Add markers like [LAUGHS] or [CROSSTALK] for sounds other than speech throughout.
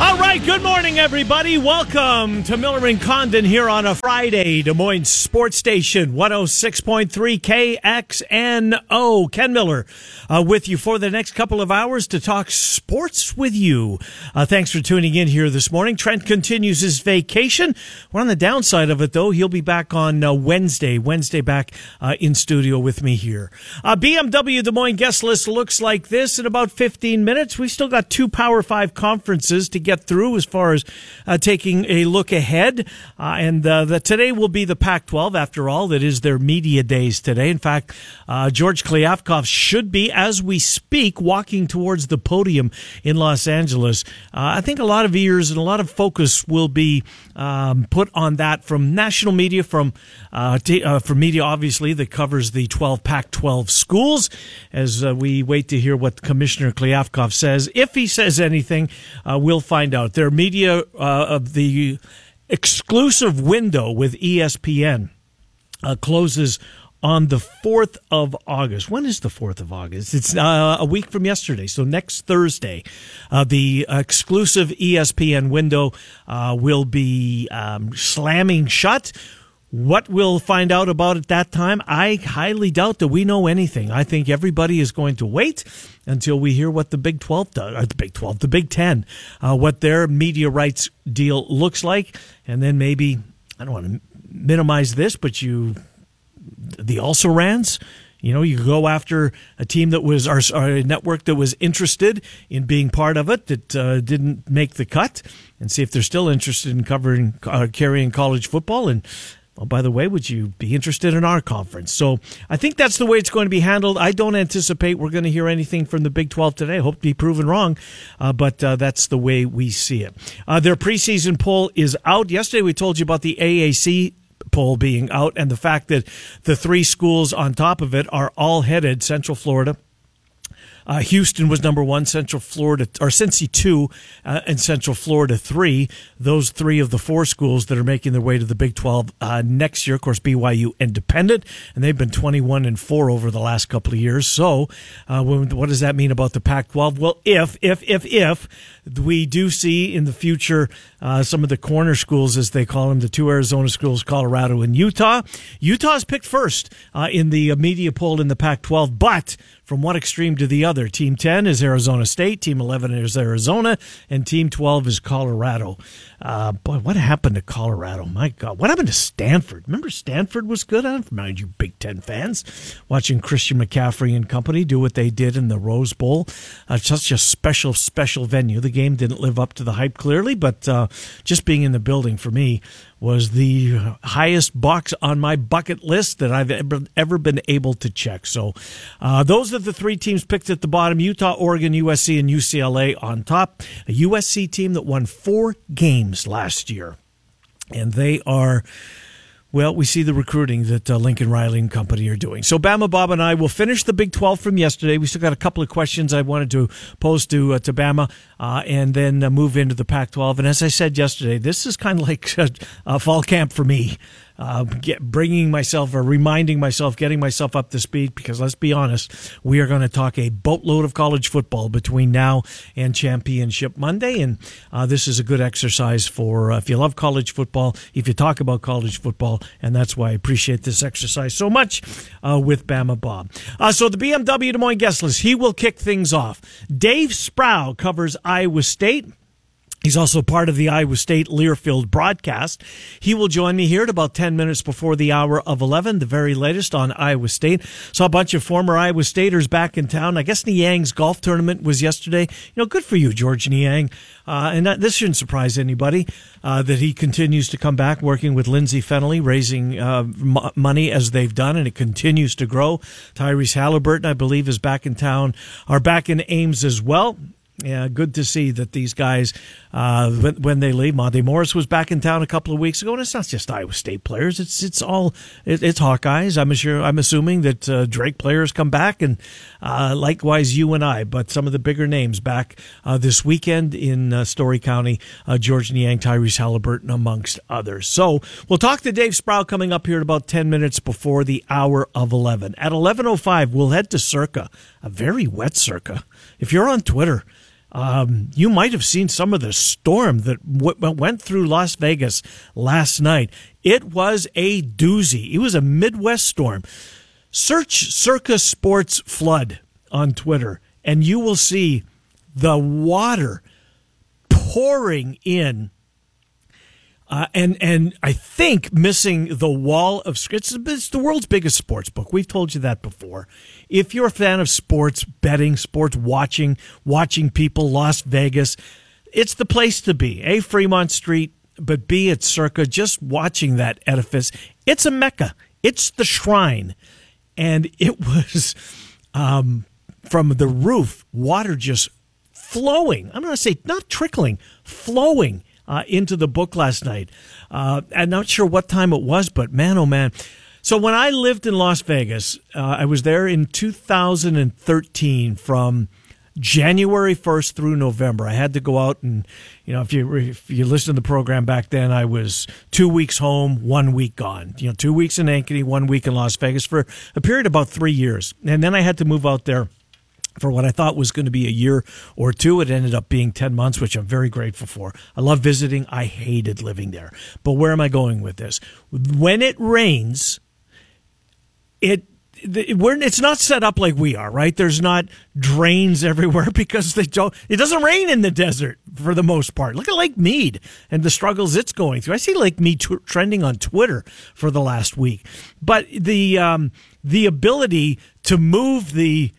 All right, good morning, everybody. Welcome to Miller and Condon here on a Friday, Des Moines Sports Station 106.3 KXNO. Ken Miller uh, with you for the next couple of hours to talk sports with you. Uh, thanks for tuning in here this morning. Trent continues his vacation. We're on the downside of it, though. He'll be back on uh, Wednesday. Wednesday back uh, in studio with me here. Uh, BMW Des Moines guest list looks like this in about 15 minutes. We've still got two Power 5 conferences to get through as far as uh, taking a look ahead. Uh, and uh, the, today will be the Pac 12, after all. That is their media days today. In fact, uh, George Kliavkoff should be, as we speak, walking towards the podium in Los Angeles. Uh, I think a lot of ears and a lot of focus will be um, put on that from national media, from uh, t- from media, obviously, that covers the 12 Pac 12 schools, as we wait to hear what Commissioner Kliavkoff says. If he says anything, we'll find find out. Their media uh, of the exclusive window with ESPN uh, closes on the 4th of August. When is the 4th of August? It's uh, a week from yesterday. So next Thursday, uh, the exclusive ESPN window uh, will be um, slamming shut. What we'll find out about at that time, I highly doubt that we know anything. I think everybody is going to wait until we hear what the Big 12 does, or the Big 12, the Big 10, uh, what their media rights deal looks like. And then maybe, I don't want to minimize this, but you, the also rans, you know, you go after a team that was our, our, network that was interested in being part of it that uh, didn't make the cut, and see if they're still interested in covering uh, carrying college football and Oh, by the way, would you be interested in our conference? So I think that's the way it's going to be handled. I don't anticipate we're going to hear anything from the Big 12 today. Hope to be proven wrong, uh, but uh, that's the way we see it. Uh, their preseason poll is out. Yesterday we told you about the AAC poll being out and the fact that the three schools on top of it are all headed Central Florida, uh, Houston was number one, Central Florida, or Cincy two, uh, and Central Florida three. Those three of the four schools that are making their way to the Big 12 uh, next year. Of course, BYU independent, and they've been 21 and four over the last couple of years. So, uh, what does that mean about the Pac 12? Well, if, if, if, if we do see in the future uh, some of the corner schools, as they call them, the two Arizona schools, Colorado and Utah. Utah's picked first uh, in the media poll in the Pac 12, but from one extreme to the other. Team 10 is Arizona State, Team 11 is Arizona, and Team 12 is Colorado. Uh, boy, what happened to Colorado? My God, what happened to Stanford? Remember Stanford was good? I mind you, Big Ten fans, watching Christian McCaffrey and company do what they did in the Rose Bowl. Uh, such a special, special venue. The game didn't live up to the hype clearly, but uh, just being in the building for me was the highest box on my bucket list that I've ever, ever been able to check. So, uh, those are the three teams picked at the bottom Utah, Oregon, USC, and UCLA on top. A USC team that won four games last year. And they are well, we see the recruiting that uh, Lincoln Riley and company are doing. So, Bama Bob and I will finish the Big 12 from yesterday. We still got a couple of questions I wanted to pose to, uh, to Bama uh, and then uh, move into the Pac 12. And as I said yesterday, this is kind of like [LAUGHS] a fall camp for me uh, get, bringing myself or reminding myself, getting myself up to speed. Because let's be honest, we are going to talk a boatload of college football between now and Championship Monday, and uh, this is a good exercise for uh, if you love college football, if you talk about college football, and that's why I appreciate this exercise so much uh, with Bama Bob. So the BMW Des Moines guest list, he will kick things off. Dave Sproul covers Iowa State. He's also part of the Iowa State Learfield broadcast. He will join me here at about 10 minutes before the hour of 11, the very latest on Iowa State. Saw a bunch of former Iowa Staters back in town. I guess Niang's golf tournament was yesterday. You know, good for you, Georges Niang. Uh, and that, this shouldn't surprise anybody uh, that he continues to come back working with Lindsey Fennelly, raising uh, m- money as they've done, and it continues to grow. Tyrese Haliburton, I believe, is back in town, are back in Ames as well yeah, good to see that these guys, uh, when, when, they leave, Monte Morris was back in town a couple of weeks ago, and it's not just Iowa State players; it's it's all it, it's Hawkeyes. I'm sure I'm assuming that uh, Drake players come back, and uh, likewise I. But some of the bigger names back uh, this weekend in uh, Story County, uh, Georges Niang, Tyrese Haliburton, amongst others. So we'll talk to Dave Sproul coming up here in about ten minutes before the hour of eleven. At eleven oh five, we'll head to Circa, a very wet Circa. If you're on Twitter. Um, you might have seen some of the storm that w- went through Las Vegas last night. It was a doozy. It was a Midwest storm. Search Circa Sports Flood on Twitter, and you will see the water pouring in uh, and and I think missing the wall of it's, it's the world's biggest sports book. We've told you that before. If you're a fan of sports betting, sports watching, watching people, Las Vegas, it's the place to be. A Fremont Street, but B at Circa. Just watching that edifice, it's a mecca. It's the shrine, and it [LAUGHS] was um, from the roof, water just flowing. I'm going to say not trickling, flowing uh, into the book last night. Uh, I'm not sure what time it was, but man, oh man. So when I lived in Las Vegas, uh, I was there in 2013 from January 1st through November. I had to go out and, you know, if you if you listen to the program back then, I was two weeks home, one week gone. You know, two weeks in Ankeny, one week in Las Vegas for a period of about three years, and then I had to move out there for what I thought was going to be a year or two. It ended up being 10 months, which I'm very grateful for. I love visiting. I hated living there. But where am I going with this? When it rains, it it's not set up like we are, right? There's not drains [LAUGHS] everywhere because they don't. It doesn't rain in the desert for the most part. Look at Lake Mead and the struggles it's going through. I see Lake Mead t- trending on Twitter for the last week, but the um, the ability to move the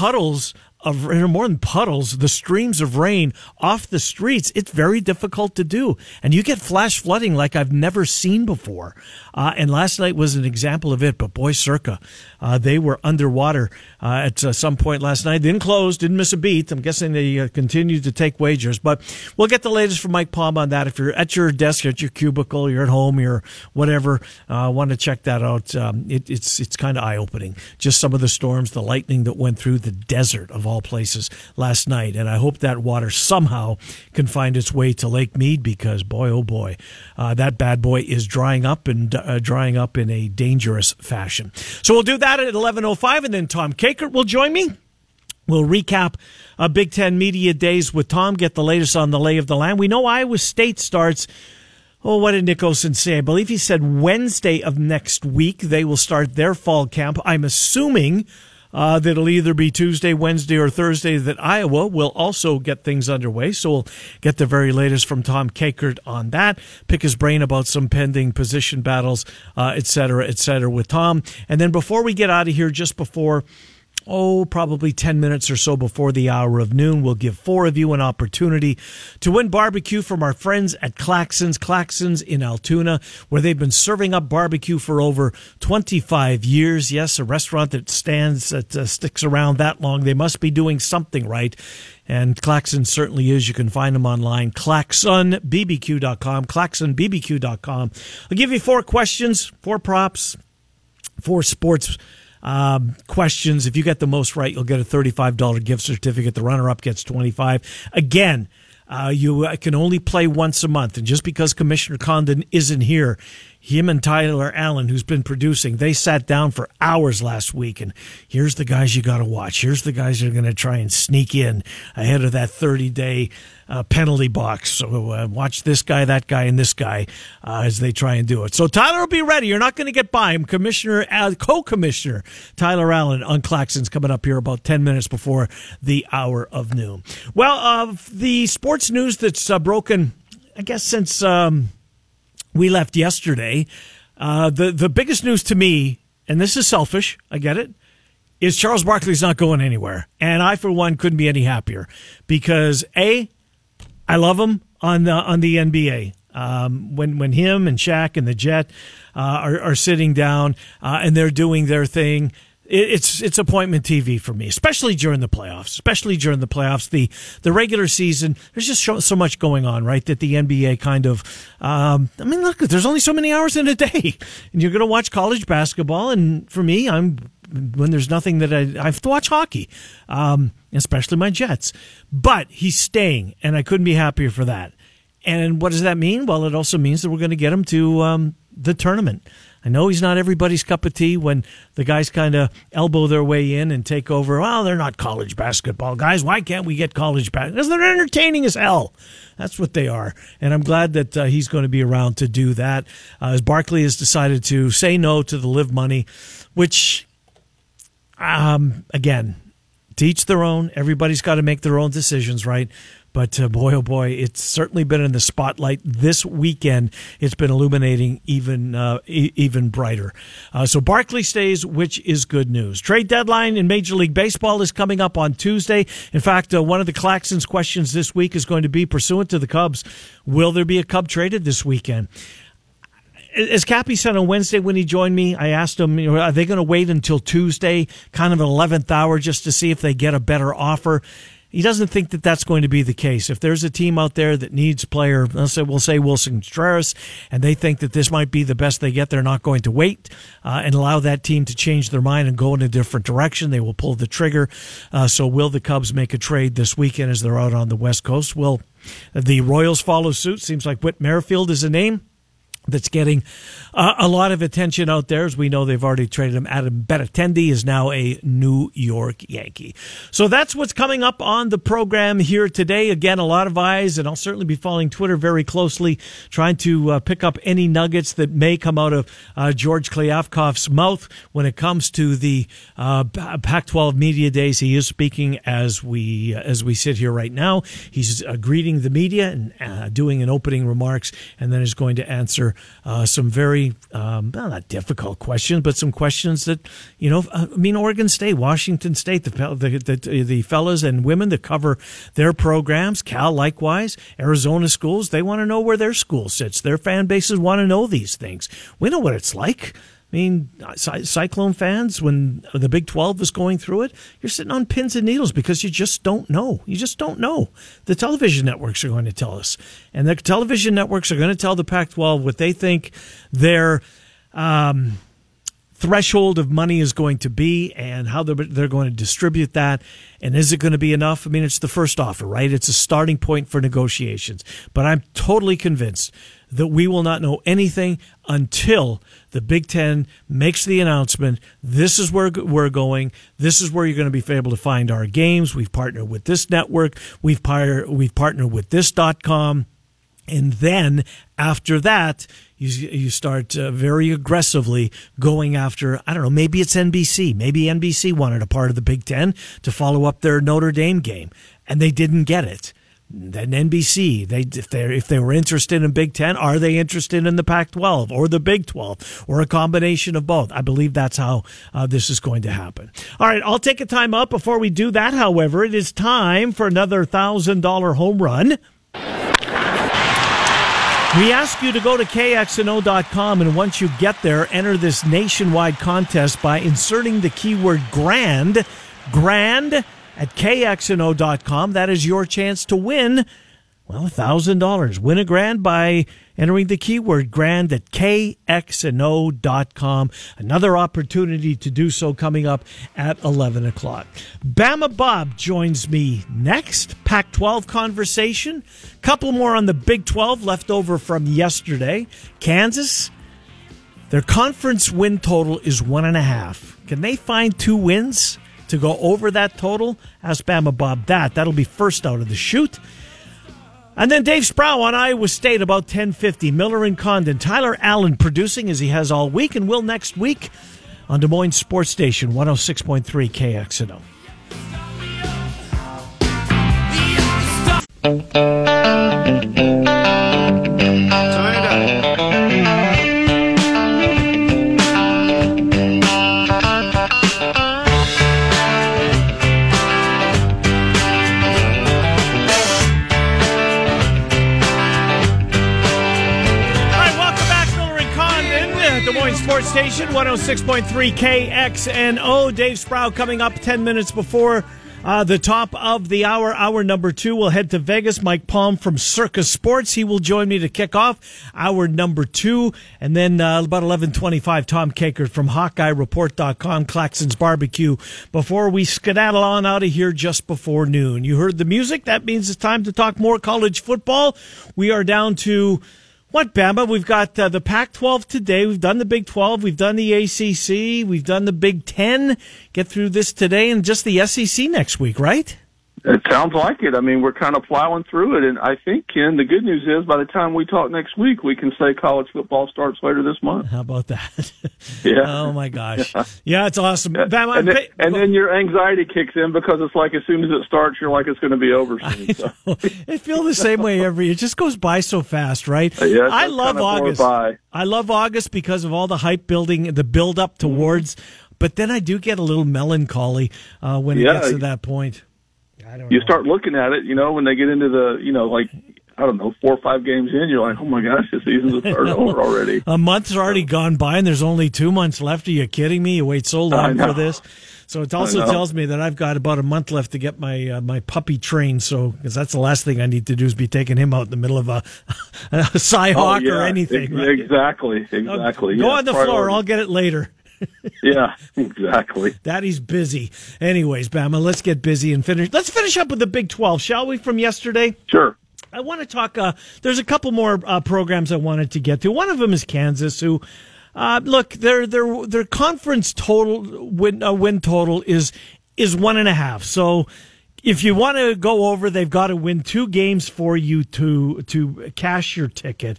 puddles of more than puddles, the streams of rain off the streets, it's very difficult to do. And you get flash flooding like I've never seen before. Uh, and last night was an example of it. But boy, circa, uh, they were underwater uh, at uh, some point last night. Didn't close, didn't miss a beat. I'm guessing they uh, continued to take wagers. But we'll get the latest from Mike Palm on that. If you're at your desk, at your cubicle, you're at home, you're whatever, uh, want to check that out. Um, it, it's it's kind of eye opening. Just some of the storms, the lightning that went through the desert of all places last night. And I hope that water somehow can find its way to Lake Mead because boy, oh boy, that bad boy is drying up and uh, drying up in a dangerous fashion. So we'll do that at 11.05, and then Tom Kakert will join me. We'll recap a Big Ten Media Days with Tom, get the latest on the lay of the land. We know Iowa State starts. Oh, what did Nick Olson say? I believe he said Wednesday of next week they will start their fall camp. I'm assuming uh, that'll either be Tuesday, Wednesday, or Thursday that Iowa will also get things underway. So we'll get the very latest from Tom Kakert on that, pick his brain about some pending position battles, uh, et cetera, et cetera with Tom. And then before we get out of here, just before oh, probably 10 minutes or so before the hour of noon. We'll give four of you an opportunity to win barbecue from our friends at Claxons. Claxons in Altoona, where they've been serving up barbecue for over 25 years. Yes, a restaurant that stands, that uh, sticks around that long. They must be doing something right. And Claxon certainly is. You can find them online, claxonbbq.com, claxonbbq.com. I'll give you four questions, four props, four sports um, questions. If you get the most right, you'll get a $35 gift certificate. The runner up gets 25 Again, uh, you can only play once a month. And just because Commissioner Condon isn't here, him and Tyler Allen, who's been producing, they sat down for hours last week. And here's the guys you got to watch. Here's the guys that are going to try and sneak in ahead of that 30 day uh, penalty box. So uh, watch this guy, that guy, and this guy uh, as they try and do it. So Tyler will be ready. You're not going to get by him. Commissioner, uh, co-commissioner Tyler Allen on Claxons coming up here about 10 minutes before the hour of noon. Well, of the sports news that's uh, broken, I guess since. Um, we left yesterday. Uh, the the biggest news to me, and this is selfish, I get it, is Charles Barkley's not going anywhere, and I for one couldn't be any happier because a, I love him on the on the NBA. Um, when when him and Shaq and the Jet uh, are, are sitting down uh, and they're doing their thing, it's it's appointment TV for me, especially during the playoffs. Especially during the playoffs, the the regular season. There's just so, so much going on, right? That the NBA kind of. Um, I mean, look, there's only so many hours in a day, [LAUGHS] and you're going to watch college basketball. And for me, I'm when there's nothing that I, I have to watch hockey, um, especially my Jets. But he's staying, and I couldn't be happier for that. And what does that mean? Well, it also means that we're going to get him to um, the tournament. I know he's not everybody's cup of tea when the guys kind of elbow their way in and take over. Well, they're not college basketball guys. Why can't we get college basketball? Because they're entertaining as hell. That's what they are. And I'm glad that uh, he's going to be around to do that. Uh, as Barkley has decided to say no to the LIV money, which, um, again, teach their own. Everybody's got to make their own decisions, right? But uh, boy, oh boy, it's certainly been in the spotlight this weekend. It's been illuminating even uh, e- even brighter. Uh, so Barkley stays, which is good news. Trade deadline in Major League Baseball is coming up on Tuesday. In fact, uh, one of the Claxons questions this week is going to be pursuant to the Cubs. Will there be a Cub traded this weekend? as Cappy said on Wednesday when he joined me, I asked him, you know, are they going to wait until Tuesday, kind of an 11th hour, just to see if they get a better offer? He doesn't think that that's going to be the case. If there's a team out there that needs player, let's say, we'll say Willson Contreras, and they think that this might be the best they get, they're not going to wait uh, and allow that team to change their mind and go in a different direction. They will pull the trigger. Uh, so, will the Cubs make a trade this weekend as they're out on the West Coast? Will the Royals follow suit? Seems like Whit Merrifield is a name that's getting uh, a lot of attention out there. As we know, they've already traded him. Adam Benintendi is now a New York Yankee. So that's what's coming up on the program here today. Again, a lot of eyes, and I'll certainly be following Twitter very closely, trying to uh, pick up any nuggets that may come out of uh, George Kliavkoff's mouth when it comes to the uh, Pac-12 media days. He is speaking as we as we sit here right now. He's uh, greeting the media and uh, doing an opening remarks, and then is going to answer uh, some very um, well, not difficult questions, but some questions that you know. I mean, Oregon State, Washington State, the the the, the fellas and women that cover their programs, Cal likewise, Arizona schools, they want to know where their school sits. Their fan bases want to know these things. We know what it's like. I mean, Cyclone fans, when the Big 12 is going through it, you're sitting on pins and needles because you just don't know. You just don't know. The television networks are going to tell us. And the television networks are going to tell the Pac 12 what they think their um, threshold of money is going to be and how they're, they're going to distribute that. And is it going to be enough? I mean, it's the first offer, right? It's a starting point for negotiations. But I'm totally convinced that we will not know anything until the Big Ten makes the announcement. This is where we're going. This is where you're going to be able to find our games. We've partnered with this network. We've, par- we've partnered with this.com. And then after that, you, you start uh, very aggressively going after, I don't know, maybe it's NBC. Maybe NBC wanted a part of the Big Ten to follow up their Notre Dame game, and they didn't get it then NBC. They if they if they were interested in Big Ten, are they interested in the Pac-12 or the Big 12 or a combination of both? I believe that's how uh, this is going to happen. All right, I'll take a time up before we do that. However, it is time for another thousand dollar home run. We ask you to go to kxno.com and once you get there, enter this nationwide contest by inserting the keyword grand. Grand at kxno.com. That is your chance to win, well, $1,000. Win a grand by entering the keyword grand at kxno.com. Another opportunity to do so coming up at 11 o'clock. Bama Bob joins me next. Pac 12 conversation. Couple more on the Big 12 left over from yesterday. Kansas. Their conference win total is one and a half. Can they find two wins? To go over that total. Ask Bama Bob that. That'll be first out of the chute. And then Dave Sproul on Iowa State about 1050. Miller and Condon. Tyler Allen producing as he has all week and will next week on Des Moines Sports Station 106.3 KXNO. 106.3 KXNO. Dave Sproul coming up 10 minutes before uh, the top of the hour. Hour number two, we'll head to Vegas. Mike Palm from Circa Sports. He will join me to kick off hour number two. And then uh, about 1125, Tom Kakert from HawkeyeReport.com, Claxon's Barbecue. Before we skedaddle on out of here just before noon. You heard the music. That means it's time to talk more college football. We are down to what, Bama? We've got uh, the Pac 12 today. We've done the Big 12. We've done the ACC. We've done the Big 10. Get through this today and just the SEC next week, right? It sounds like it. I mean, we're kind of plowing through it, and I think Ken. The good news is, by the time we talk next week, we can say college football starts later this month. How about that? [LAUGHS] Yeah. oh my gosh. Yeah, yeah it's awesome. Yeah. Bam, and, then, and then, your anxiety kicks in because it's like as soon as it starts, you're like it's going to be over soon. So. it feels the same way every. year. It just goes by so fast, right? Yeah, I love August. I love August because of all the hype building, the build up towards. Mm-hmm. But then I do get a little melancholy uh, when it gets to that point you know. start looking at it, you know, when they get into the, you know, like I don't know, four or five games in, you're like, oh my gosh, the season's [LAUGHS] over already. A month's already gone by, and there's only two months left. Are you kidding me? You wait so long for this. So it also tells me that I've got about a month left to get my uh, my puppy trained. So because that's the last thing I need to do is be taking him out in the middle of a, [LAUGHS] a Cyhawk oh, yeah. or anything. Right? Exactly, exactly. Go yeah, on the priority. floor. I'll get it later. [LAUGHS] yeah, exactly. Daddy's busy. Anyways, Bama, let's get busy and finish. Let's finish up with the Big 12, shall we, from yesterday? Sure. I want to talk. Uh, there's a couple more uh, programs I wanted to get to. One of them is Kansas, who, uh, look, their their their conference total win uh, win total is is one and a half. So if you want to go over, they've got to win two games for you to to cash your ticket.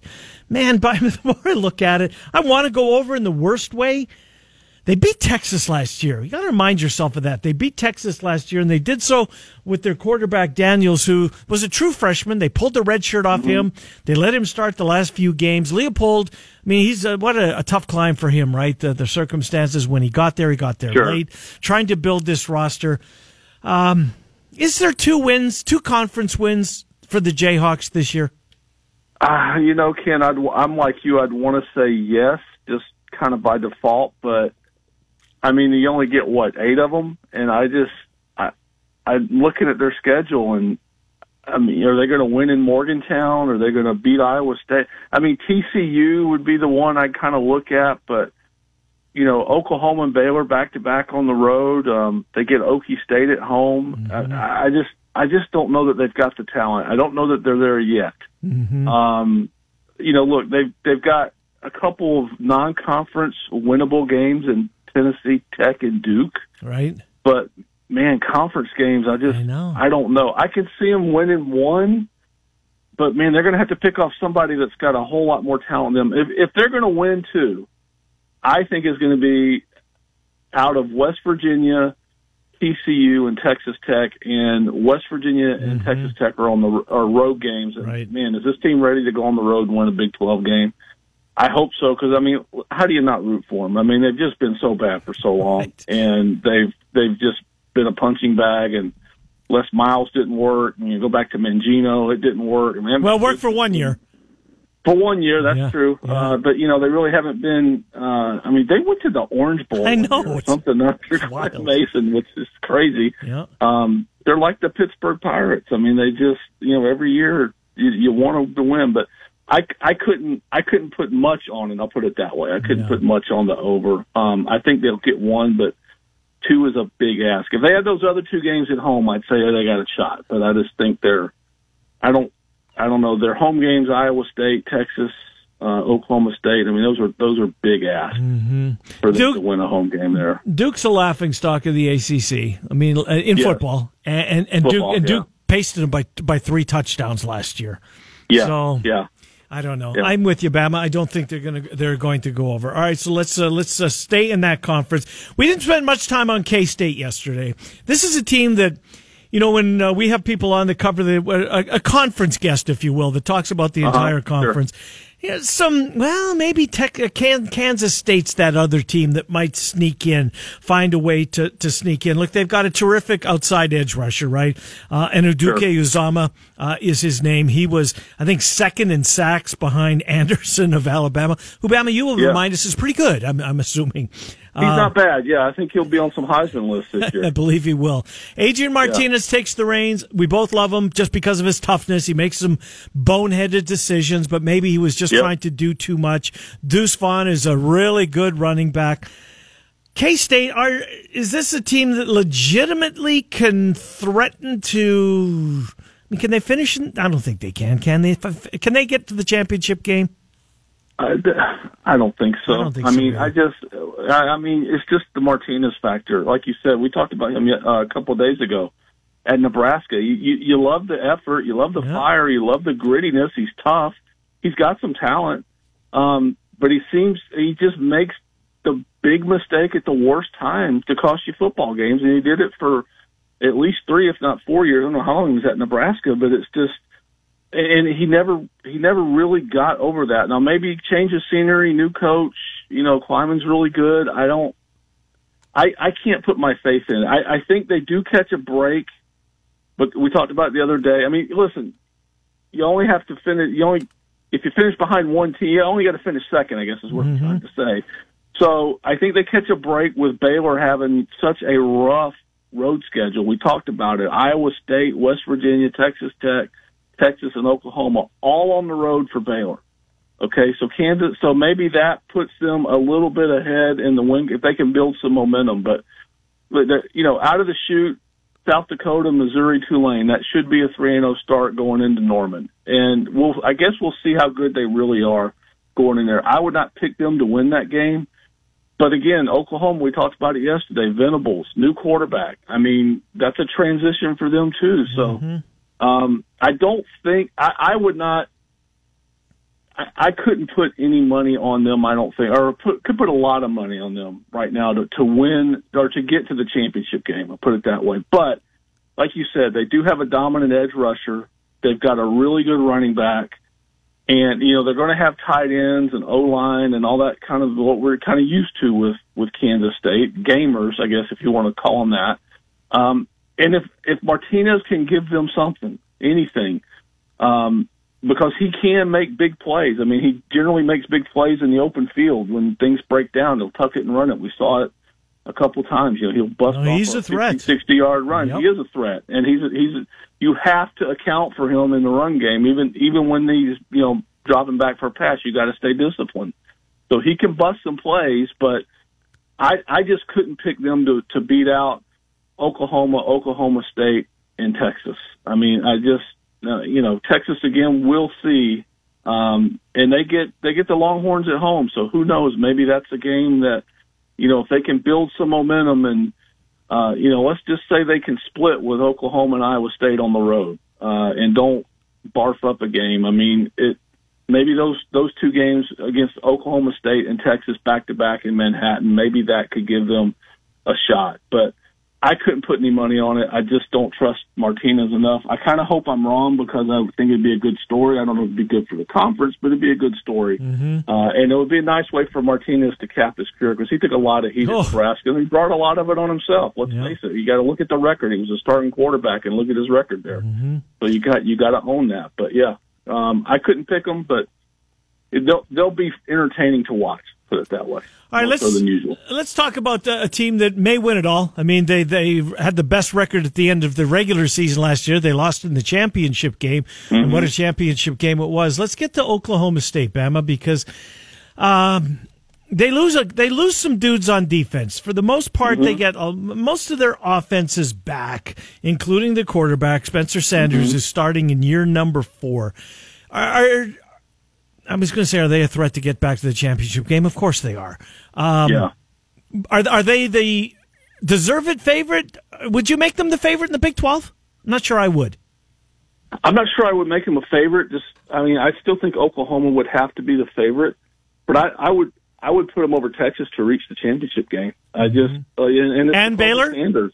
Man, [LAUGHS] by the more I look at it, I want to go over in the worst way. They beat Texas last year. You got to remind yourself of that. They beat Texas last year, and they did so with their quarterback Daniels, who was a true freshman. They pulled the red shirt off mm-hmm. him. They let him start the last few games. Leipold, I mean, he's a, what a, a, tough climb for him, right? The, the, circumstances when he got there, he got there sure. late, trying to build this roster. Um, is there two wins, two conference wins for the Jayhawks this year? Uh, you know, Ken, I'd, I'm like you. I'd want to say yes, just kind of by default, but I mean, you only get what eight of them, and I just I I'm looking at their schedule, and I mean, are they going to win in Morgantown? Are they going to beat Iowa State? I mean, TCU would be the one I'd kind of look at, but you know, Oklahoma and Baylor back to back on the road. Um, they get Okie State at home. Mm-hmm. I, I just I just don't know that they've got the talent. I don't know that they're there yet. Mm-hmm. Um, you know, look, they've they've got a couple of non-conference winnable games and Tennessee Tech and Duke. Right. But man, conference games, I just I, know. I don't know. I could see them winning one, but man, they're going to have to pick off somebody that's got a whole lot more talent than them. If if they're going to win two, I think is going to be out of West Virginia, TCU, and Texas Tech, and West Virginia and mm-hmm. Texas Tech are on the are road games. And right. man, is this team ready to go on the road and win a Big Twelve game? I hope so because I mean, how do you not root for them? I mean, they've just been so bad for so long, right. and they've they've just been a punching bag. And Les Miles didn't work. And you go back to Mangino, it didn't work. I mean, well, it worked for one year. For one year, that's yeah, true. Yeah. Uh, but you know, they really haven't been. Uh, I mean, they went to the Orange Bowl. I know or something after Mason, which is crazy. Yeah. Um, they're like the Pittsburgh Pirates. I mean, they just you know every year you, you want them to win, but I, I couldn't I couldn't put much on it. I'll put it that way. I couldn't yeah. put much on the over. Um, I think they'll get one, but two is a big ask. If they had those other two games at home, I'd say they got a shot. But I just think they're I don't I don't know their home games: Iowa State, Texas, uh, Oklahoma State. I mean, those are those are big asks mm-hmm. for them Duke, to win a home game there. Duke's a laughing stock of the ACC. I mean, uh, in yes. football, and and, and football, Duke and yeah. Duke pasted them by by three touchdowns last year. Yeah, so, yeah. I don't know. Yeah. I'm with you, Bama. I don't think they're going to they're going to go over. All right, so let's uh, let's uh, stay in that conference. We didn't spend much time on K State yesterday. This is a team that. You know, when uh, we have people on the cover, the, a, a conference guest, if you will, that talks about the Uh-huh, entire sure. Conference, Yeah, some well, maybe tech, uh, Kansas State's that other team that might sneak in, find a way to, to sneak in. Look, they've got a terrific outside edge rusher, right? Uh, and Anudike sure. Uzomah uh, is his name. He was, I think, second in sacks behind [LAUGHS] Anderson of Alabama. Bama, you will yeah. remind us, is pretty good. I'm, I'm assuming. He's uh, not bad. Yeah, I think he'll be on some Heisman lists this [LAUGHS] year. I believe he will. Adrian Martinez yeah. takes the reins. We both love him just because of his toughness. He makes some boneheaded decisions, but maybe he was just yep. trying to do too much. Deuce Vaughn is a really good running back. K State are is this a team that legitimately can threaten to? I mean, can they finish? In, I don't think they can. Can they? Can they get to the championship game? I, I don't think so. I, think I mean, I just, I, I mean, it's just the Martinez factor. Like you said, we talked about him uh, a couple of days ago at Nebraska. You, you, you love the effort, you love the yeah. fire, you love the grittiness. He's tough. He's got some talent, um, but he seems he just makes the big mistake at the worst time to cost you football games, and he did it for at least three, if not four years. I don't know how long he was at Nebraska, but it's just and he never he never really got over that. Now maybe change of scenery, new coach. You know, Klieman's really good. I don't. I I can't put my faith in it. I I think they do catch a break, but we talked about it the other day. I mean, listen, you only have to finish. You only if you finish behind one team, you only got to finish second. I guess is what mm-hmm. I'm trying to say. So I think they catch a break with Baylor having such a rough road schedule. We talked about it: Iowa State, West Virginia, Texas Tech. Texas, and Oklahoma, all on the road for Baylor. Okay, so Kansas, so maybe that puts them a little bit ahead in the win if they can build some momentum. But, but you know, out of the chute, South Dakota, Missouri, Tulane, that should be a three and zero oh start going into Norman, and we'll I guess we'll see how good they really are going in there. I would not pick them to win that game. But again, Oklahoma, we talked about it yesterday. Venables, new quarterback. I mean, that's a transition for them too. So mm-hmm. Um, I don't think I, I would not. I, I couldn't put any money on them. I don't think, or put, could put a lot of money on them right now to, to win or to get to the championship game. I'll put it that way. But like you said, they do have a dominant edge rusher. They've got a really good running back. And, you know, they're going to have tight ends and O line and all that kind of what we're kind of used to with, with Kansas State. Gamers, I guess, if you want to call them that. Um, and if if Martinez can give them something, anything, um, because he can make big plays. I mean, he generally makes big plays in the open field when things break down. He'll tuck it and run it. We saw it a couple times. You know, he'll bust no, he's a, a threat. 50, 60 yard run. Yep. He is a threat, and he's a, he's a, you have to account for him in the run game, even even when he's you know dropping back for a pass. You got to stay disciplined. So he can bust some plays, but I I just couldn't pick them to to beat out Oklahoma, Oklahoma State, and Texas. I mean, I just uh, you know Texas again. We'll see, um, and they get they get the Longhorns at home. So who knows? Maybe that's a game that you know if they can build some momentum and uh, you know let's just say they can split with Oklahoma and Iowa State on the road uh, and don't barf up a game. I mean it. Maybe those those two games against Oklahoma State and Texas back to back in Manhattan, maybe that could give them a shot. But I couldn't put any money on it. I just don't trust Martinez enough. I kind of hope I'm wrong because I think it'd be a good story. I don't know if it'd be good for the conference, but it'd be a good story. Mm-hmm. Uh, and it would be a nice way for Martinez to cap his career because he took a lot of heat oh. at Nebraska and he brought a lot of it on himself. Let's face it. You got to look at the record. He was a starting quarterback and look at his record there. Mm-hmm. So you got you got to own that. But yeah, um, I couldn't pick them, but it, they'll they'll be entertaining to watch put it that way. All right, let's let's talk about uh, a team that may win it all. I mean, they they had the best record at the end of the regular season last year. They lost in the championship game, mm-hmm. and what a championship game it was. Let's get to Oklahoma State, Bama, because um, they lose a, they lose some dudes on defense. For the most part, mm-hmm. they get uh, most of their offenses back, including the quarterback Spencer Sanders, mm-hmm. is starting in year number four. Are, I was going to say, are they a threat to get back to the championship game? Of course they are. Um, yeah. Are are they the deserved favorite? Would you make them the favorite in the Big Twelve? I'm not sure I would. I'm not sure I would make them a favorite. Just, I mean, I still think Oklahoma would have to be the favorite, but I, I would, I would put them over Texas to reach the championship game. I just mm-hmm. uh, and, and, and Baylor. Sanders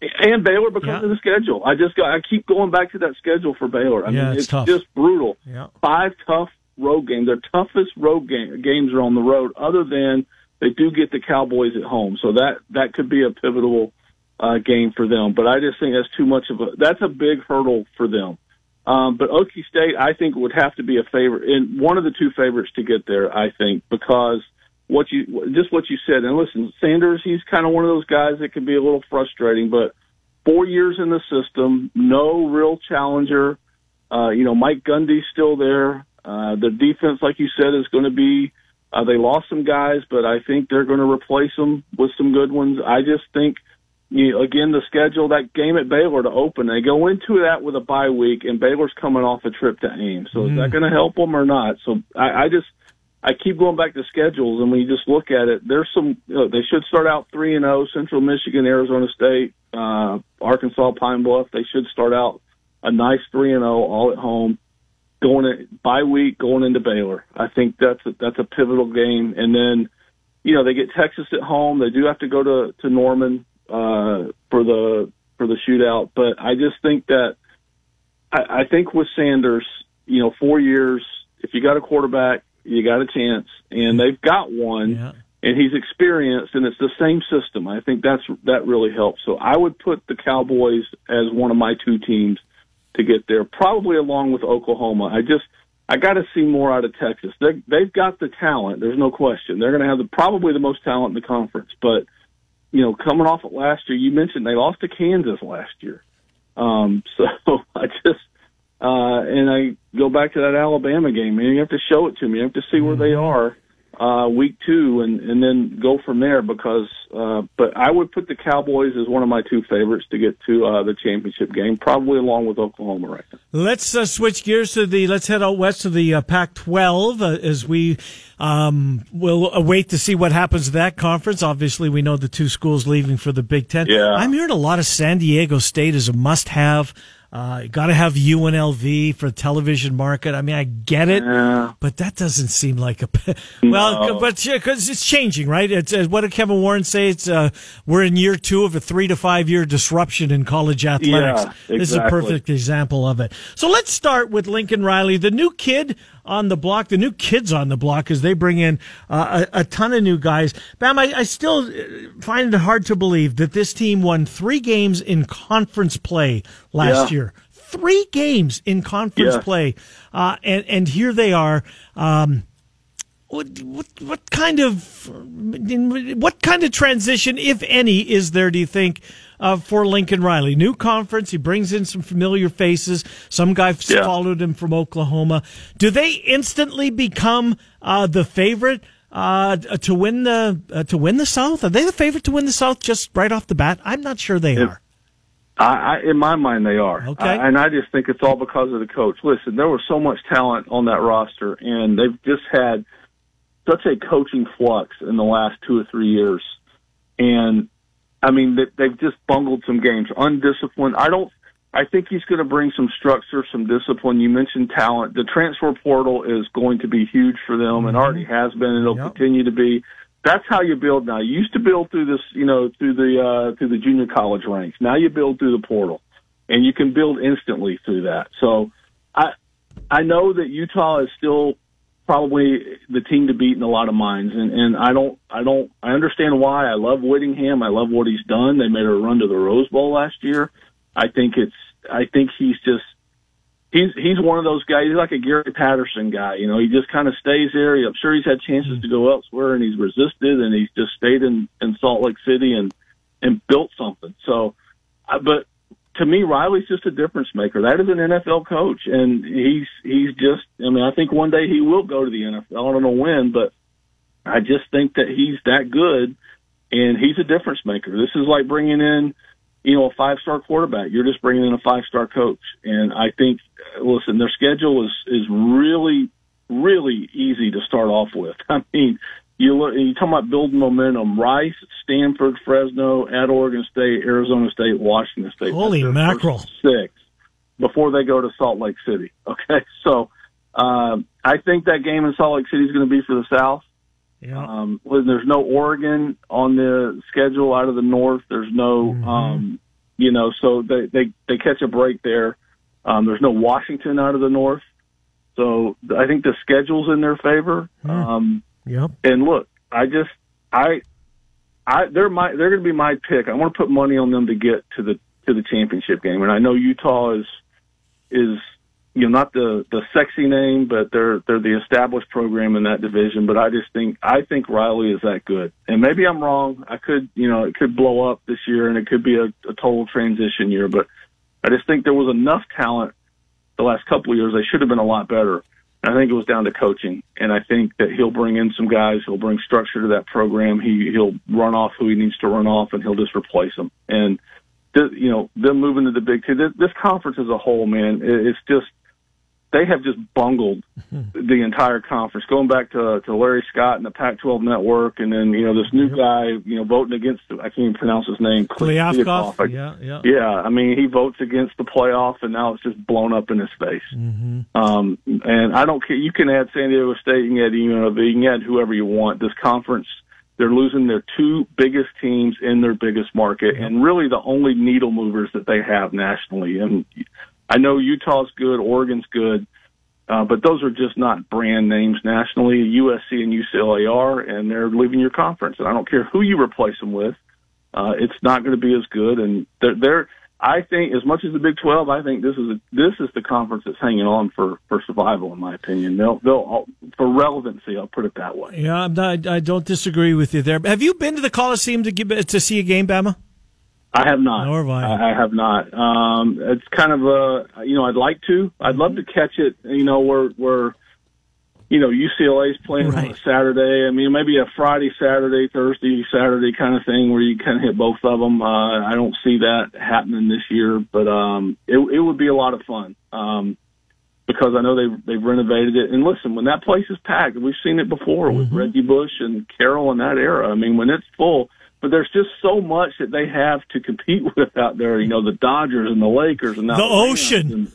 and Baylor because yeah. of the schedule. I just got I keep going back to that schedule for Baylor. I yeah, mean, it's, it's tough. just brutal. Yeah. Five tough road game. Their toughest road game, games are on the road, other than they do get the Cowboys at home. So that that could be a pivotal uh, game for them. But I just think that's too much of a that's a big hurdle for them. Um, but Okie State, I think, would have to be a favorite in one of the two favorites to get there. I think because what you just what you said. And listen, Sanders, he's kind of one of those guys that can be a little frustrating, but four years in the system, no real challenger. Uh, you know, Mike Gundy's still there. Uh, the defense, like you said, is going to be. Uh, they lost some guys, but I think they're going to replace them with some good ones. I just think, you know, again, the schedule that game at Baylor to open, they go into that with a bye week, and Baylor's coming off a trip to Ames. So mm. is that mm. going to help them or not? So I, I just I keep going back to schedules, and when you just look at it, there's some. You know, they should start out three and zero. Oh, Central Michigan, Arizona State, uh, Arkansas, Pine Bluff. They should start out a nice three and zero, oh, all at home. Going in, bye week, going into Baylor. I think that's a, that's a pivotal game. And then, you know, they get Texas at home. They do have to go to to Norman uh, for the for the shootout. But I just think that I, I think with Sanders, you know, four years. If you got a quarterback you got a chance, and they've got one, yeah. and he's experienced, and it's the same system. I think that's that really helps. So I would put the Cowboys as one of my two teams to get there, probably along with Oklahoma. I just I got to see more out of Texas. They they've got the talent. There's no question. They're going to have the, probably the most talent in the conference. But you know, coming off of last year, you mentioned they lost to Kansas last year. Um, [LAUGHS] so I just uh, and I go back to that Alabama game, man. You have to show it to me. You have to see where they mm-hmm. are uh, week two, and and then go from there. Because, uh, but I would put the Cowboys as one of my two favorites to get to uh, the championship game, probably along with Oklahoma right now. Let's uh, switch gears to the. Let's head out west to the uh, Pac-12 uh, as we um, will await to see what happens to that conference. Obviously, we know the two schools leaving for the Big Ten. Yeah. I'm hearing a lot of San Diego State as a must-have. Uh, got to have UNLV for the television market. I mean, I get it, yeah. but that doesn't seem like a [LAUGHS] well. No. But because it's changing, right? It's uh, what did Kevin Warren say? It's uh, we're in year two of a three to five year disruption in college athletics. Yeah, exactly. This is a perfect example of it. So let's start with Lincoln Riley, the new kid on the block, the new kids on the block, as they bring in uh, a, a, ton of new guys. Bam, I, I still uh, find it hard to believe that this team won three games in conference play last yeah. year three games in conference yeah. play, uh, and and here they are. Um, what, what what kind of what kind of transition, if any, is there? Do you think uh, for Lincoln Riley? New conference, he brings in some familiar faces. Some guy yeah. followed him from Oklahoma. Do they instantly become uh, the favorite? Uh, to win the uh, to win the South? Are they the favorite to win the South just right off the bat? I'm not sure they are. I, I, in my mind, they are. Okay. I, and I just think it's all because of the coach. Listen, there was so much talent on that roster, and they've just had such a coaching flux in the last two or three years. And I mean, they, they've just bungled some games, undisciplined. I don't. I think he's going to bring some structure, some discipline. You mentioned talent. The transfer portal is going to be huge for them, mm-hmm. and already has been, and it'll yep. continue to be that's how you build now. You used to build through this, you know, through the uh, through the junior college ranks. Now you build through the portal, and you can build instantly through that. So, I I know that Utah is still probably the team to beat in a lot of minds, and and I don't I don't I understand why. I love Whittingham. I love what he's done. They made a run to the Rose Bowl last year. I think it's I think he's just he's he's one of those guys. He's like a Gary Patterson guy. You know, he just kind of stays there. I'm sure he's had chances to go elsewhere, and he's resisted, and he's just stayed in in Salt Lake City and and built something. So, but to me, Riley's just a difference maker. That is an NFL coach, and he's he's just. I mean, I think one day he will go to the NFL. I don't know when, but I just think that he's that good, and he's a difference maker. This is like bringing in you know, a five star quarterback. You're just bringing in a five star coach. And I think, listen, their schedule is, is really, really easy to start off with. [LAUGHS] I mean, you look, you talk about building momentum. Rice, Stanford, Fresno, at Oregon State, Arizona State, Washington State. Holy mackerel! Six before they go to Salt Lake City. [LAUGHS] Okay, so um, I think that game in Salt Lake City is going to be for the South. Yeah. Um, there's no Oregon on the schedule out of the north. There's no, mm-hmm. um, you know, so they, they, they catch a break there. Um, there's no Washington out of the north. So I think the schedule's in their favor. Um, Yep. and look, I just I I they're my they're going to be my pick. I want to put money on them to get to the to the championship game. And I know Utah is is you know not the the sexy name, but they're they're the established program in that division. But I just think I think Riley is that good. And maybe I'm wrong. I could you know it could blow up this year, and it could be a, a total transition year. But I just think there was enough talent the last couple of years. They should have been a lot better. I think it was down to coaching, and I think that he'll bring in some guys. He'll bring structure to that program. He he'll run off who he needs to run off, and he'll just replace them. And th- you know, them moving to the Big Ten. This, this conference as a whole, man, it, it's just they have just bungled the entire conference. Going back to to Larry Scott and the Pac-12 network, and then you know this new guy, you know, voting against. I can't even pronounce his name. Kliavkoff. I- Yeah, yeah. yeah, I mean, he votes against the playoff, and now it's just blown up in his face. Mm-hmm. Um, and I don't care. You can add San Diego State, you can add UNLV, you can add whoever you want. This conference, they're losing their two biggest teams in their biggest market, and really the only needle movers that they have nationally. And I know Utah's good, Oregon's good. Uh, but those are just not brand names nationally. USC and UCLA are, and they're leaving your conference. And I don't care who you replace them with. Uh, it's not going to be as good. And they're, they're, I think as much as the Big 12, I think this is, a, this is the conference that's hanging on for, for survival, in my opinion. They'll, they'll, for relevancy, I'll put it that way. Yeah, I'm not, I don't disagree with you there. Have you been to the Coliseum to give to see a game, Bama? I have not. Nor have I. I have not. Um, it's kind of a, you know, I'd like to. I'd love to catch it. You know, where where, you know, UCLA's playing on a Saturday. I mean, maybe a Friday, Saturday, Thursday, Saturday kind of thing where you kind of hit both of them. Uh, I don't see that happening this year, but um, it it would be a lot of fun. Um, because I know they've they've renovated it. And listen, when that place is packed, we've seen it before with Reggie Bush and Carroll in that era. I mean, when it's full, but there's just so much that they have to compete [LAUGHS] with out there. You know, the Dodgers and the Lakers and The ocean.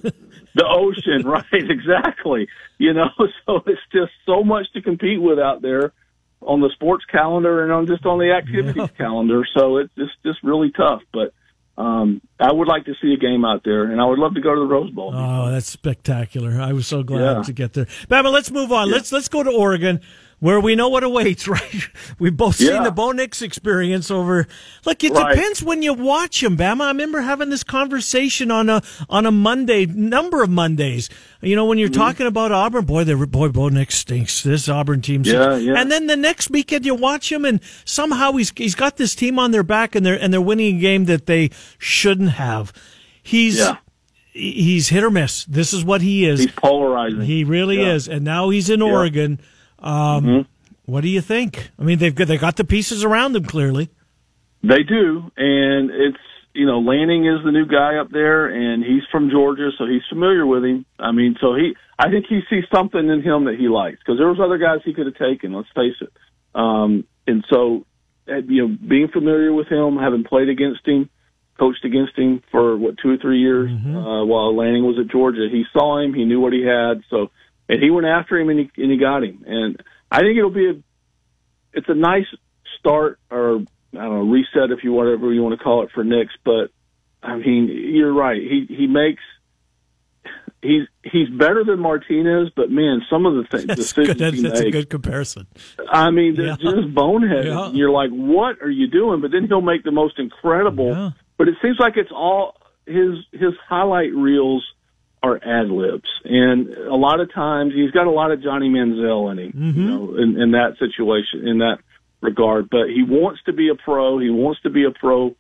the ocean, [LAUGHS] right? Exactly. You know, [LAUGHS] so it's just so much to compete with out there on the sports calendar and on just on the activities Yeah. calendar. So it's just just really tough, but. Um, I would like to see a game out there, and I would love to go to the Rose Bowl. Oh, that's spectacular! I was so glad Yeah. to get there. Bama, let's move on. Let's let's go to Oregon, where we know what awaits. [LAUGHS] Right? We've both seen Yeah. the Bo Nix experience over. Look, it Right. depends when you watch him, Bama. I remember having this conversation on a on a Monday, number of Mondays. You know, when you're Mm-hmm. talking about Auburn, boy, the boy Bo Nix stinks. This Auburn team, stinks. Yeah, yeah. And then the next weekend you watch him, and somehow he's he's got this team on their back, and they're and they're winning a game that they shouldn't have. He's Yeah. he's hit or miss. This is what he is. He's polarizing. He really Yeah. is. And now he's in Oregon. Um, Mm-hmm. What do you think? I mean, they've got, they got the pieces around them clearly. They do, and it's you know Lanning is the new guy up there, and he's from Georgia, so he's familiar with him. I mean, so he, I think he sees something in him that he likes because there was other guys he could have taken. Let's face it. Um, and so, uh, you know, being familiar with him, having played against him, coached against him for what two or three years uh, while Lanning was at Georgia, he saw him, he knew what he had, so and he went after him and he and he got him. And I think it'll be a, it's a nice start or I don't know, reset if you whatever you want to call it for Nix, but I mean, you're right. He he makes he's he's better than Martinez, but man, some of the things [LAUGHS] That's decisions good. That's, that's a good comparison. I mean, they're Yeah. just boneheaded. Yeah. You're like, what are you doing? But then he'll make the most incredible. Yeah. But it seems like it's all his his highlight reels are ad libs, and a lot of times he's got a lot of Johnny Manziel in him, Mm-hmm. you know, in, in that situation, in that regard. But he wants to be a pro. He wants to be a pro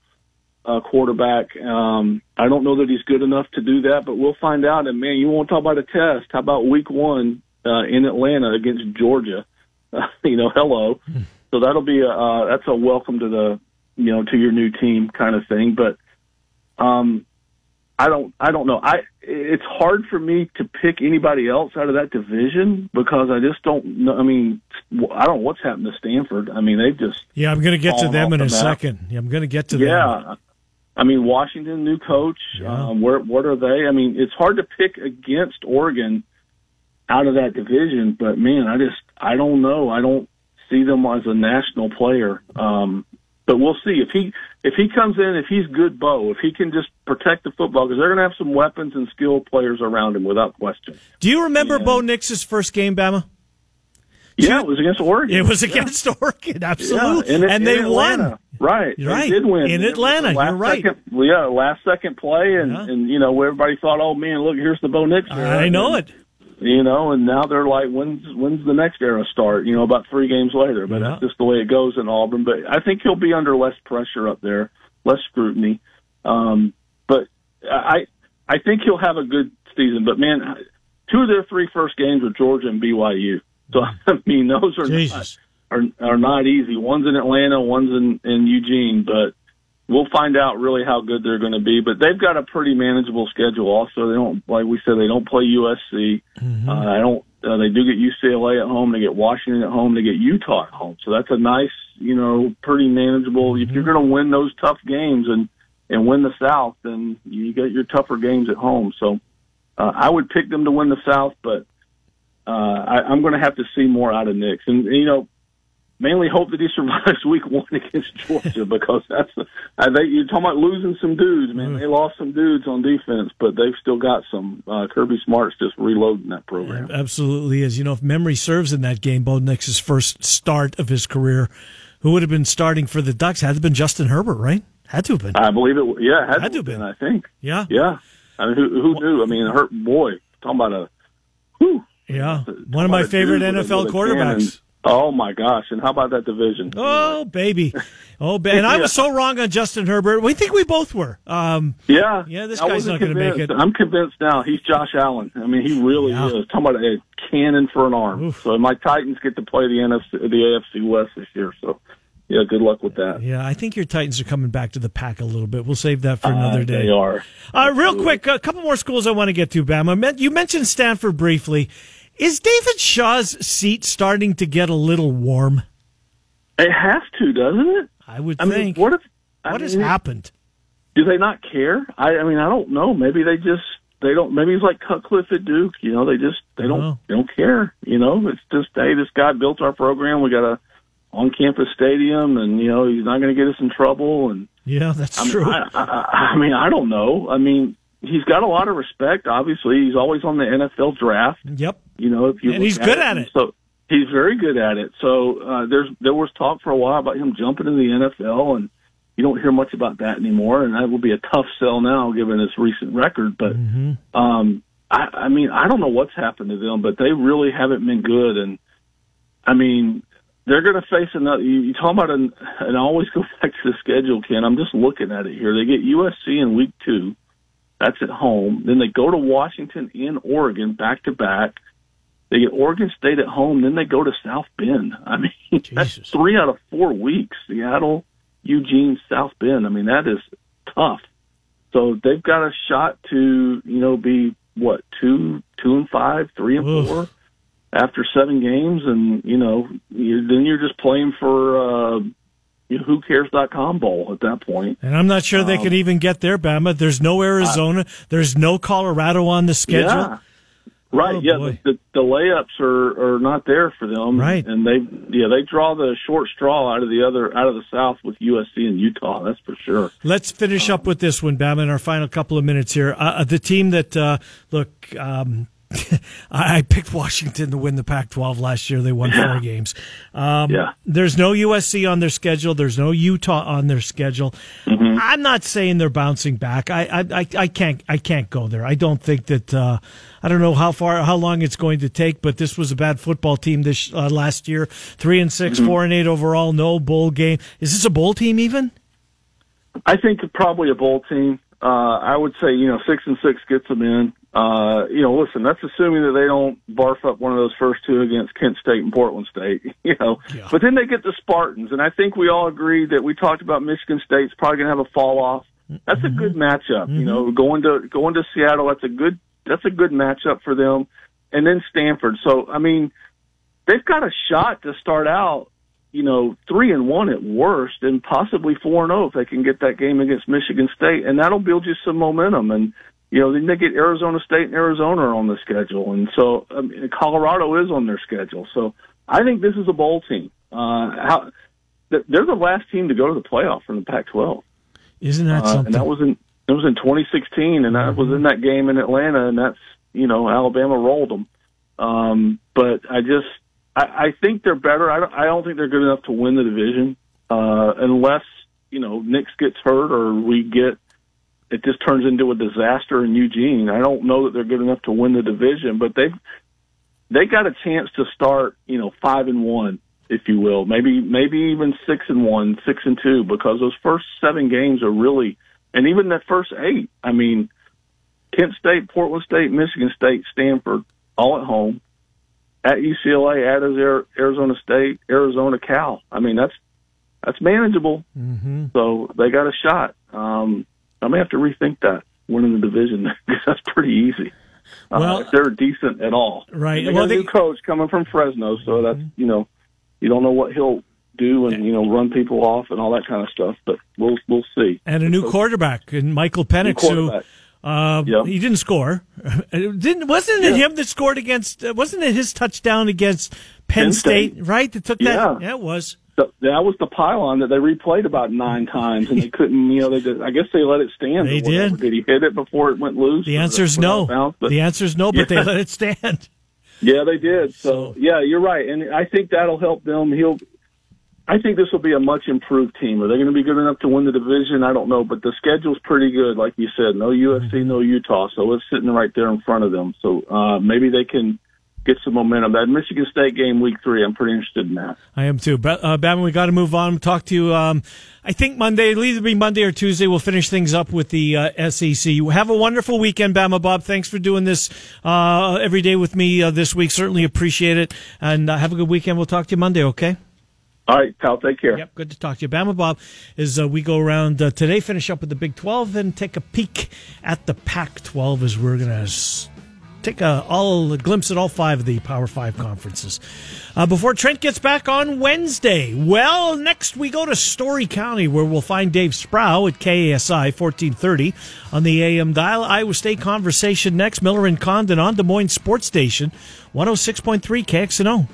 uh, quarterback. Um, I don't know that he's good enough to do that, but we'll find out. And man, you want to talk about a test? How about Week One uh, in Atlanta against Georgia? Uh, [LAUGHS] you know, hello. [LAUGHS] So that'll be a uh, that's a welcome to the you know to your new team kind of thing. But um, I don't I don't know. I it's hard for me to pick anybody else out of that division because I just don't know. I mean, I don't know what's happened to Stanford. I mean, they've just Yeah, I'm going to get to them in a second. Yeah, I'm going to get to them. yeah. I mean, Washington, new coach. Yeah. Um, where what are they? I mean, it's hard to pick against Oregon out of that division, but man, I just I don't know. I don't see them as a national player. Um, but we'll see if he if he comes in if he's good Bo if he can just protect the football because they're going to have some weapons and skilled players around him without question. Do you remember yeah. Bo Nix's first game, Bama? Yeah, it was against Oregon. It was against yeah. Oregon, absolutely, yeah. it, and they won. Right, You're right. They did win in Atlanta. You're right. Second, yeah, last second play, and and you know everybody thought, oh man, look, here's the Bo Nix. I know and, it. You know, and now they're like, when's when's the next era start? You know, about three games later. But that's just the way it goes in Auburn. But I think he'll be under less pressure up there, less scrutiny. Um, but I I think he'll have a good season. But man, two of their three first games were Georgia and BYU. So [LAUGHS] I mean, those are not, are are not easy. One's in Atlanta, one's in in Eugene, but we'll find out really how good they're going to be. But they've got a pretty manageable schedule. Also, they don't like we said they don't play USC. Mm-hmm. Uh, I don't. Uh, they do get UCLA at home. They get Washington at home. They get Utah at home. So that's a nice, you know, pretty manageable. Mm-hmm. If you're going to win those tough games and and win the South, then you get your tougher games at home. So uh, I would pick them to win the South, but uh, I, I'm going to have to see more out of Nix. And, you know, mainly hope that he survives [LAUGHS] week one against Georgia [LAUGHS] because that's uh, they, you're talking about losing some dudes, man. Mm. They lost some dudes on defense, but they've still got some. Uh, Kirby Smart's just reloading that program. Yeah, absolutely is. You know, if memory serves in that game, Bo Nix's first start of his career, who would have been starting for the Ducks had to have been Justin Herbert, right? Had to have been. I believe it. Yeah, had, had to have been. I think. Yeah. Yeah. I mean, who, who knew? I mean, Hurt boy, talking about a. Whew, yeah, one of my favorite NFL quarterbacks. Oh my gosh! And how about that division? Oh baby, oh baby! and I [LAUGHS] was so wrong on Justin Herbert. We think we both were. Um, yeah, yeah. This guy's not going to make it. I'm convinced now. He's Josh Allen. I mean, he really yeah. is. Talking about a cannon for an arm. Oof. So my Titans get to play the NFC, the AFC West this year. So yeah, good luck with that. Yeah, I think your Titans are coming back to the pack a little bit. We'll save that for another uh, day. They are. Uh, real quick, a couple more schools I want to get to, Bama. You mentioned Stanford briefly. Is David Shaw's seat starting to get a little warm? It has to, doesn't it? I would I think. Mean, what if, what I has mean, happened? Do they not care? I, I mean, I don't know. Maybe they just they don't. Maybe it's like Cutcliffe at Duke. You know, they just they don't oh. they don't care. You know, it's just hey, this guy built our program. We got a on campus stadium, and you know he's not going to get us in trouble. And yeah, that's I true. Mean, I, I, I mean, I don't know. I mean, he's got a lot of respect. Obviously, he's always on the NFL draft. Yep. You know, if you and he's good at it. So he's very good at it. So uh, there's there was talk for a while about him jumping in the NFL, and you don't hear much about that anymore. And that will be a tough sell now, given his recent record. But mm-hmm. um, I, I mean, I don't know what's happened to them, but they really haven't been good. And I mean, they're going to face another. You, you talk about an, and I always go [LAUGHS] back to the schedule, Ken. I'm just looking at it here. They get USC in week two. That's at home. Then they go to Washington and Oregon back to back. They get Oregon State at home. Then they go to South Bend. I mean, [LAUGHS] Jesus. that's three out of four weeks. Seattle, Eugene, South Bend. I mean, that is tough. So they've got a shot to, you know, be what two, two and five, three and Oof. four after seven games, and you know, you, then you're just playing for uh, you know, whocares.com bowl at that point. And I'm not sure they um, can even get there, Bama. There's no Arizona. Uh, there's no Colorado on the schedule. Yeah. Right, oh, yeah, the, the, the, layups are, are not there for them, right? And they, yeah, they draw the short straw out of the other out of the South with USC and Utah. That's for sure. Let's finish um, up with this one, Bama, in our final couple of minutes here. Uh, the team that uh, look, um, [LAUGHS] I picked Washington to win the Pac-12 last year. They won four games. Um, yeah. There's no USC on their schedule. There's no Utah on their schedule. Mm-hmm. I'm not saying they're bouncing back. I, I, I, I, can't I can't go there. I don't think that. Uh, I don't know how far how long it's going to take, but this was a bad football team this uh, last year. Three and 6 mm-hmm. four and eight overall. No bowl game. Is this a bowl team even? I think probably a bowl team. Uh, I would say you know six and six gets them in. Uh, you know, listen, that's assuming that they don't barf up one of those first two against Kent State and Portland State, [LAUGHS] you know. Yeah. But then they get the Spartans, and I think we all agree that we talked about Michigan State's probably going to have a fall off. That's mm-hmm. a good matchup, mm-hmm. you know. Going to going to Seattle, that's a good that's a good matchup for them, and then Stanford. So I mean, they've got a shot to start out, you know, three and one at worst, and possibly four and zero oh if they can get that game against Michigan State, and that'll build you some momentum and you know, then they get Arizona State and Arizona on the schedule, and so um, Colorado is on their schedule. So I think this is a bowl team. Uh, how they're the last team to go to the playoff from the Pac-12. Isn't that Uh, something? and that was in it was in 2016, and that was in that game in Atlanta, and that's you know Alabama rolled them. Um, but I just I, I think they're better. I don't, I don't think they're good enough to win the division uh, unless you know Nix gets hurt or we get it just turns into a disaster in Eugene. I don't know that they're good enough to win the division, but they've they got a chance to start you know five and one if you will, maybe maybe even six and one, six and two, because those first seven games are really, and even that first eight. I mean, Kent State, Portland State, Michigan State, Stanford, all at home, at UCLA, at Arizona State, Arizona, Cal. I mean, that's that's manageable. hmm So they got a shot. Um, I may have to rethink that winning the division [LAUGHS] because that's pretty easy. Uh, Well- if they're decent at all, Right. They got Well, a they- new coach coming from Fresno, so that's you know, you don't know what he'll do and you know run people off and all that kind of stuff. But we'll we'll see. And a new quarterback, and Michael Penix, who uh, Yep. he didn't score. [LAUGHS] Didn't wasn't it Yeah. him that scored against? uh, Wasn't it his touchdown against Penn, Penn State, State. Right, that took Yeah. that. Yeah, it was. So that was the pylon that they replayed about nine times, and they couldn't. You know, they did, I guess they let it stand. They did. Did he hit it before it went loose? The answer is no. bounds? But- the answer's no, but they let it stand. [LAUGHS] Yeah, they did. So, yeah, you're right, and I think that'll help them. He'll. I think this will be a much improved team. Are they going to be good enough to win the division? I don't know, but the schedule's pretty good, like you said. No USC, no Utah, so it's sitting right there in front of them. So uh, maybe they can get some momentum. That Michigan State game, week three, I'm pretty interested in that. I am too. Ba- Uh, Batman, we got to move on. Talk to you. Um, I think Monday. It'll either be Monday or Tuesday. We'll finish things up with the uh, SEC. Have a wonderful weekend, Bama Bob. Thanks for doing this uh, every day with me uh, this week. Certainly appreciate it. And uh, have a good weekend. We'll talk to you Monday. Okay. All right, pal, take care. Yep, good to talk to you. Bama Bob, as uh, we go around uh, today, finish up with the Big 12, and take a peek at the Pac 12 as we're going to take a, all, a glimpse at all five of the Power Five conferences. Uh, before Trent gets back on Wednesday, well, next we go to Story County where we'll find Dave Sproul at KASI 1430 on the AM dial. Iowa State conversation next. Miller and Condon on Des Moines Sports Station 106.3 KXNO.